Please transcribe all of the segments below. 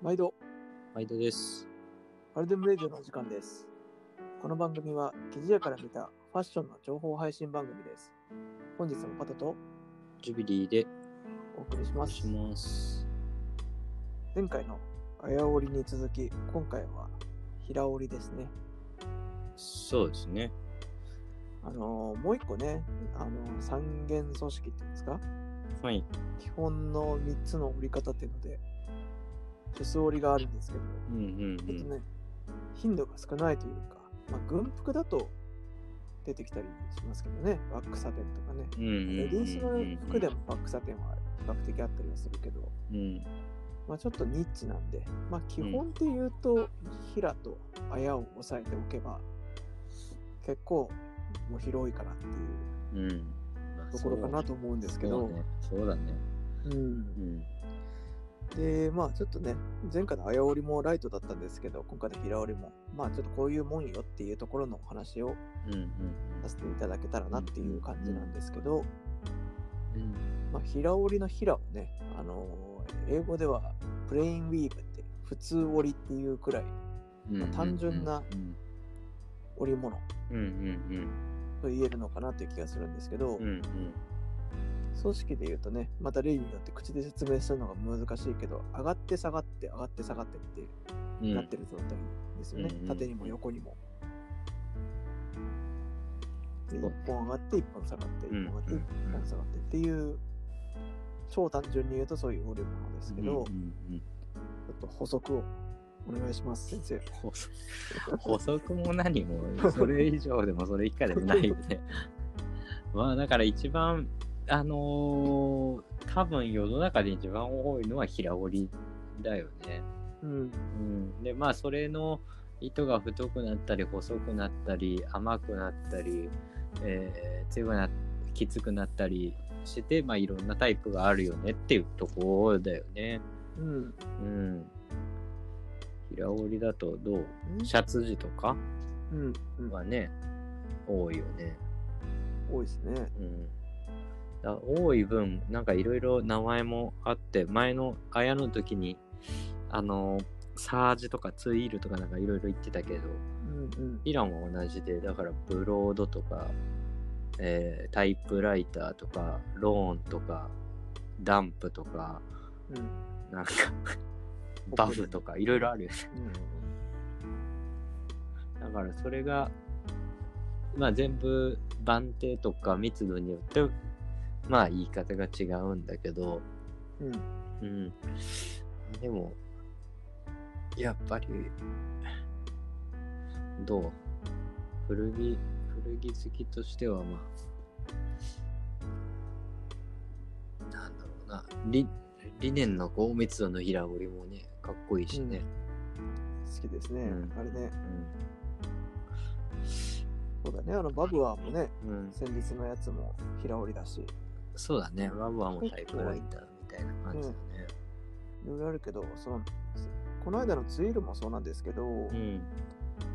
毎度、毎度です。アルデムレディオのお時間です。この番組は、記事屋から見たファッションの情報配信番組です。本日もパトとジュビリーでお送りしますお願いし。ます。前回のあやおりに続き、今回は平織りですね。そうですね。あのーもう一個ね、あのー三元組織っていうんですか？はい。基本の3つの折り方っていうので、フス折りがあるんですけど、うんうんうん。ちょっとね、頻度が少ないというか、まあ、軍服だと出てきたりしますけどね、バックサテンとかね。うんうんうんうんレディースの服でもバックサテンは比較的あったりはするけど、うん。まあ、ちょっとニッチなんで、まあ、基本で言うと、平とあやを押さえておけば、結構もう広いかなっていううん。まあところかなと思うんですけど、そうだね。そうだね。うんう、ん。で、まあちょっとね、前回のあや織りもライトだったんですけど、今回の平織りも、まあちょっとこういうもんよっていうところのお話をさせていただけたらなっていう感じなんですけど、うん。まあ、平織りの平はね、あのー英語ではプレインウィーブって普通織りっていうくらいうん。うん単純なうん織物と言えるのかなという気がするんですけど。組織で言うとね、また例によって口で説明するのが難しいけど、上がって下がって上がって下がってってうん。なってる状態ですよね。うんうん縦にも横にも。でそう一本上がって一本下がって、一うん本上がってうん一本下がってっていう、超単純に言うとそういう織物ですけど、ちょっと補足をお願いします、先生。補足 も何も、それ以上でもそれ以下でもないよね。まあだから一番、あのー多分世の中で一番多いのは平織りだよね。うん。うん、でまあそれの糸が太くなったり細くなったり甘くなったり、えー強くなきつくなったりして、まあ、いろんなタイプがあるよねっていうところだよね。うん。うん。平織りだとどう？うんシャツ地とか？はね、多いよね。多いですね。うん。だ多い分、なんかいろいろ名前もあって、前のあやの時に、あの、サージとかツイールとかなんかいろいろ言ってたけど、うんうん。イランは同じで、だからブロードとか、えータイプライターとか、ローンとか、ダンプとか、うん。なんか、バフとか、いろいろあるよね。うん。だからそれが、まあ全部番手とか密度によって、まあ言い方が違うんだけど、うん。うん。でも、やっぱり、どう？古着、古着好きとしては、まあ、なんだろうな、リ理念の高密度の平織りもね、かっこいいしね。好きですね。うんあれね。うそうだね。あの、バブアーもね、ん。うん。先日のやつも平織りだし、そうだね、バブアもタイプライターみたいな感じだね。いろいろあるけど、その、この間のツイールもそうなんですけど、うん。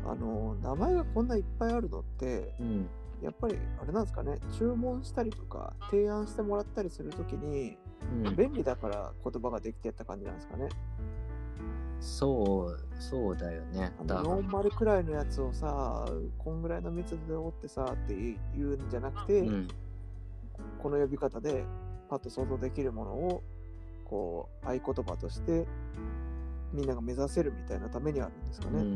あの、名前がこんないっぱいあるのって、うん。やっぱりあれなんですかね、注文したりとか、提案してもらったりするときに、うん、便利だから言葉ができてった感じなんですかね。そう、そうだよね。あだの40くらいのやつをさ、こんぐらいの密度で折ってさって言うんじゃなくて、うん。この呼び方でパッと想像できるものをこう合言葉としてみんなが目指せるみたいなためにあるんですかうんうんうね。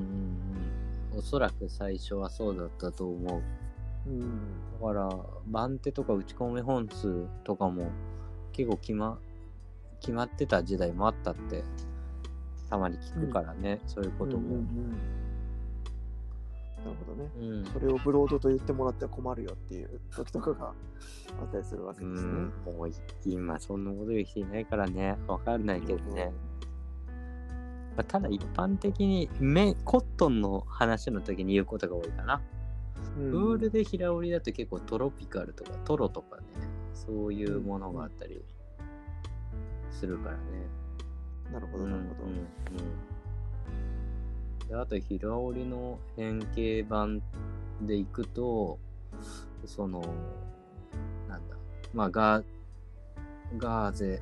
ん。おそらく最初はそうだったと思う。うん。だから、番手とか打ち込み本数とかも結構決ま決まってた時代もあったって、たまに聞くからね、そういうことも。うんうんうんなるほどね。うん。それをブロードと言ってもらっては困るよっていう時とかがあったりするわけうですね。ん、もう今そんなこと言う人いないからね、わかんないけどね。まあただ一般的にメコットンの話の時に言うことが多いかな。うん。ウールで平織りだと結構トロピカルとかトロとかね、そういうものがあったりするからね。なるほど、なるほど。うんうんであと平織りの変形版でいくと、その、なんだ、まあガー、ガーゼ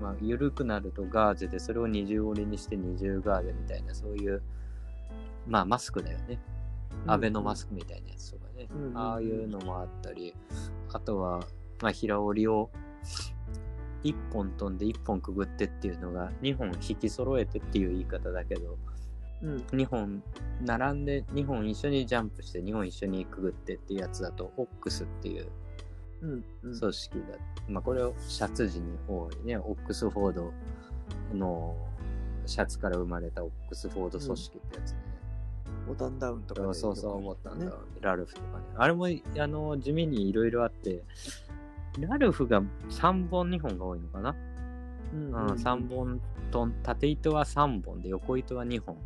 まあ、緩くなるとガーゼで、それを二重折りにして二重ガーゼみたいな、そういう、まあ、マスクだよね。アベノマスクみたいなやつとかね。うんああいうのもあったり、あとは、まあ、平折りを1本飛んで1本くぐってっていうのが2本引き揃えてっていう言い方だけどうん2本並んで2本一緒にジャンプして2本一緒にくぐってっていうやつだとオックスっていううんうん。組織だ、まあこれをシャツ時に多いねオックスフォードのシャツから生まれたオックスフォード組織ってやつね、ボタンダウンとかでそうそうそう思ったんだ、ね。ラルフとかね。あれもあの地味にいろいろあってラルフが3本2本が多いのかな、うんうん3本と縦糸は3本で横糸は2本。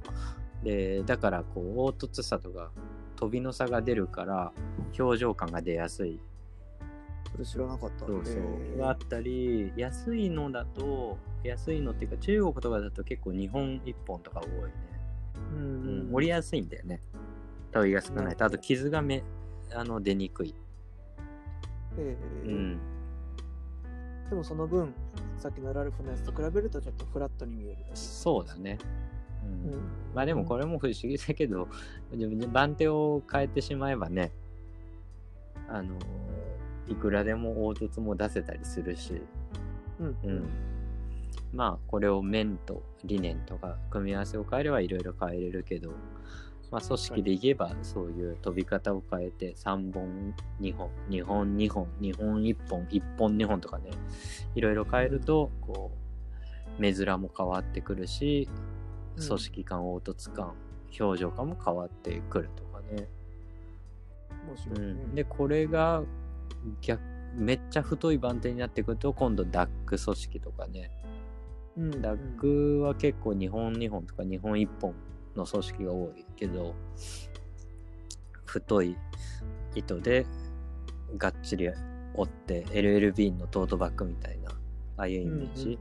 でだからこう凹凸さとか飛びの差が出るから表情感が出やすい。それ知らなかった。そうそう。があったり安いのだと安いのっていうか中国とかだと結構2本1本とか多いね、うんうん。うん折りやすいんだよね。飛びが少ないと。あと傷がめあの出にくい、ええうん、でもその分さっきのラルフのやつと比べるとちょっとフラットに見えるそうだね、うん。うん。まあでもこれも不思議だけど、自分で番手を変えてしまえばね、あのいくらでも凹凸も出せたりするし、うん。うん。まあこれを面と理念とか組み合わせを変えればいろいろ変えれるけど、まあ組織でいけばそういう飛び方を変えて3本、2本、2本、2本、2本、1本、1本、2本とかね、いろいろ変えると、こう、目面も変わってくるし、うん。組織感、凹凸感、表情感も変わってくるとかね、うん、で、これが逆、めっちゃ太い番手になってくると、今度ダック組織とかね。うん。ダックは結構2本2本とか2本1本の組織が多いけど、太い糸でがっちり折って LLB のトートバッグみたいな、ああいうイメージ。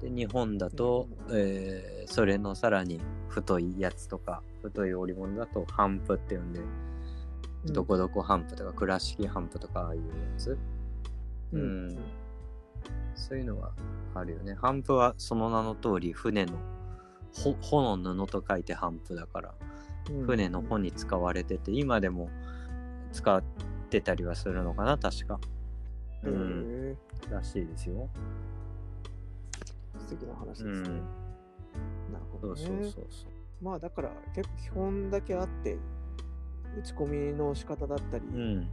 で、日本だと、えーそれのさらに太いやつとか、太い織物だとハンプって呼んで、うんどこどこハンプとか倉敷ハンプとかああいうやつ。うんうんそういうのはあるよね。ハンプはその名の通り船のほ帆の布と書いてハンプだからうん船の帆に使われてて今でも使ってたりはするのかな確か。へうん。えらしいですよ。素敵な話ですね、うん。なるほどねそうそうそうそう。まあだから結構基本だけあって打ち込みの仕方だったり、うん。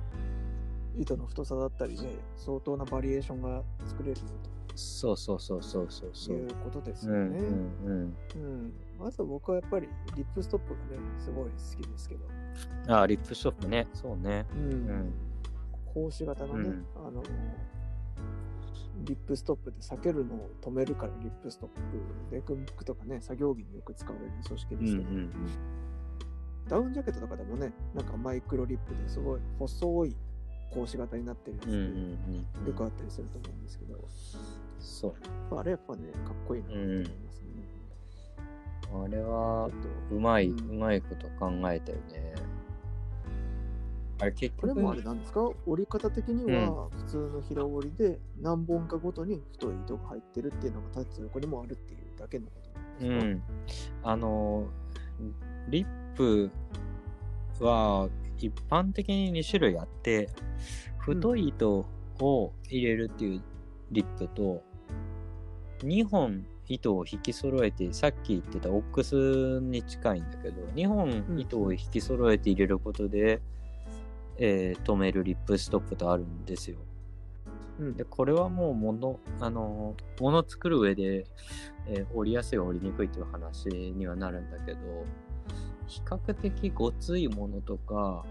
糸の太さだったりで相当なバリエーションが作れるよそうそうそうそうそうそう。ということですうんよね。うんうんまず僕はやっぱりリップストップがねすごい好きですけど、うん。ああ、リップストップね。そうね。うんん格子型のね、うんあのリップストップで裂けるのを止めるからリップストップでクンクとかね作業着によく使われる組織うんですけど、うんダウンジャケットとかでもねなんかマイクロリップですごい細い格子型になってるやつうん。うんうんうん。よくあったりすると思うんですけど、そう。あれやっぱねかっこいいな。と思いますね、あれはうまい、ううん。まいこと考えたよね。あれ結局、これもあれなんですか？折り方的には普通の平折りで何本かごとに太い糸が入ってるっていうのが縦と横にもあるっていうだけのことなんですか、うん。あの、リップは一般的に2種類あって、太い糸を入れるっていうリップと、2本糸を引き揃えて、さっき言ってたオックスに近いんだけど、2本糸を引き揃えて入れることで、えー止めるリップストップとあるんですよ。うんで、これはもうもの、あの、もの作る上で、えー折りやすい折りにくいっていう話にはなるんだけど、比較的ごついものとか、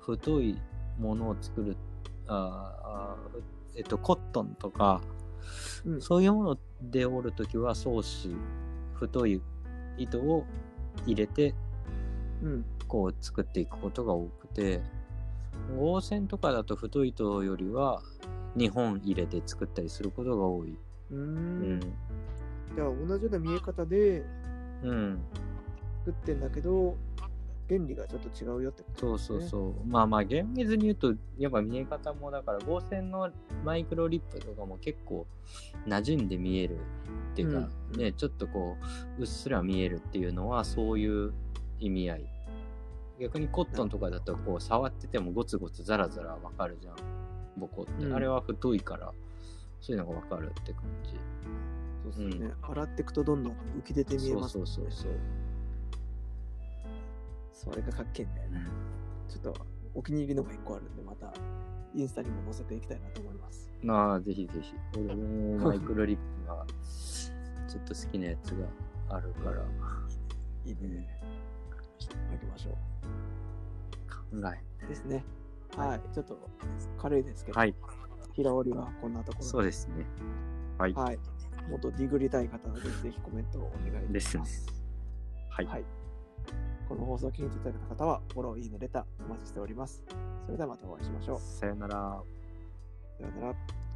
太いものを作る、あえっと、コットンとか、うんそういうもので折るときは、装子、太い糸を入れて、うんこう作っていくことが多くて、合線とかだと太い糸よりは2本入れて作ったりすることが多い。うんん。じゃあ同じような見え方でうん。作ってんだけど原理がちょっと違うよってことそう。そうそう。まあまあ厳密に言うと、やっぱ見え方もだから合成のマイクロリップとかも結構馴染んで見えるっていうか、うんね、ちょっとこう、うっすら見えるっていうのはそういう意味合い。逆にコットンとかだとこう触っててもゴツゴツザラザラわかるじゃん。ボコって。うんあれは太いから、そういうのがわかるって感じ。そうですね、洗っていくとどんどん浮き出て見えそうますもんね。そうそうそう。それがかっけえんだよね。ちょっとお気に入りのが1個あるんで、またインスタにも載せていきたいなと思います。まあ、ぜひぜひ。俺もマイクロリップがちょっと好きなやつがあるからいいね。開けましょ考え。う。ですね。ははいい。ちょっと軽いですけど、はい、平織りはこんなところそうですね。はい。はい。もっとディグりたい方はぜひぜひコメントをお願いします。はい。はい。この放送を気に入っていただいた方は、フォロー、いいね、レターお待ちしております。それではまたお会いしましょう。さよなら。さようなら。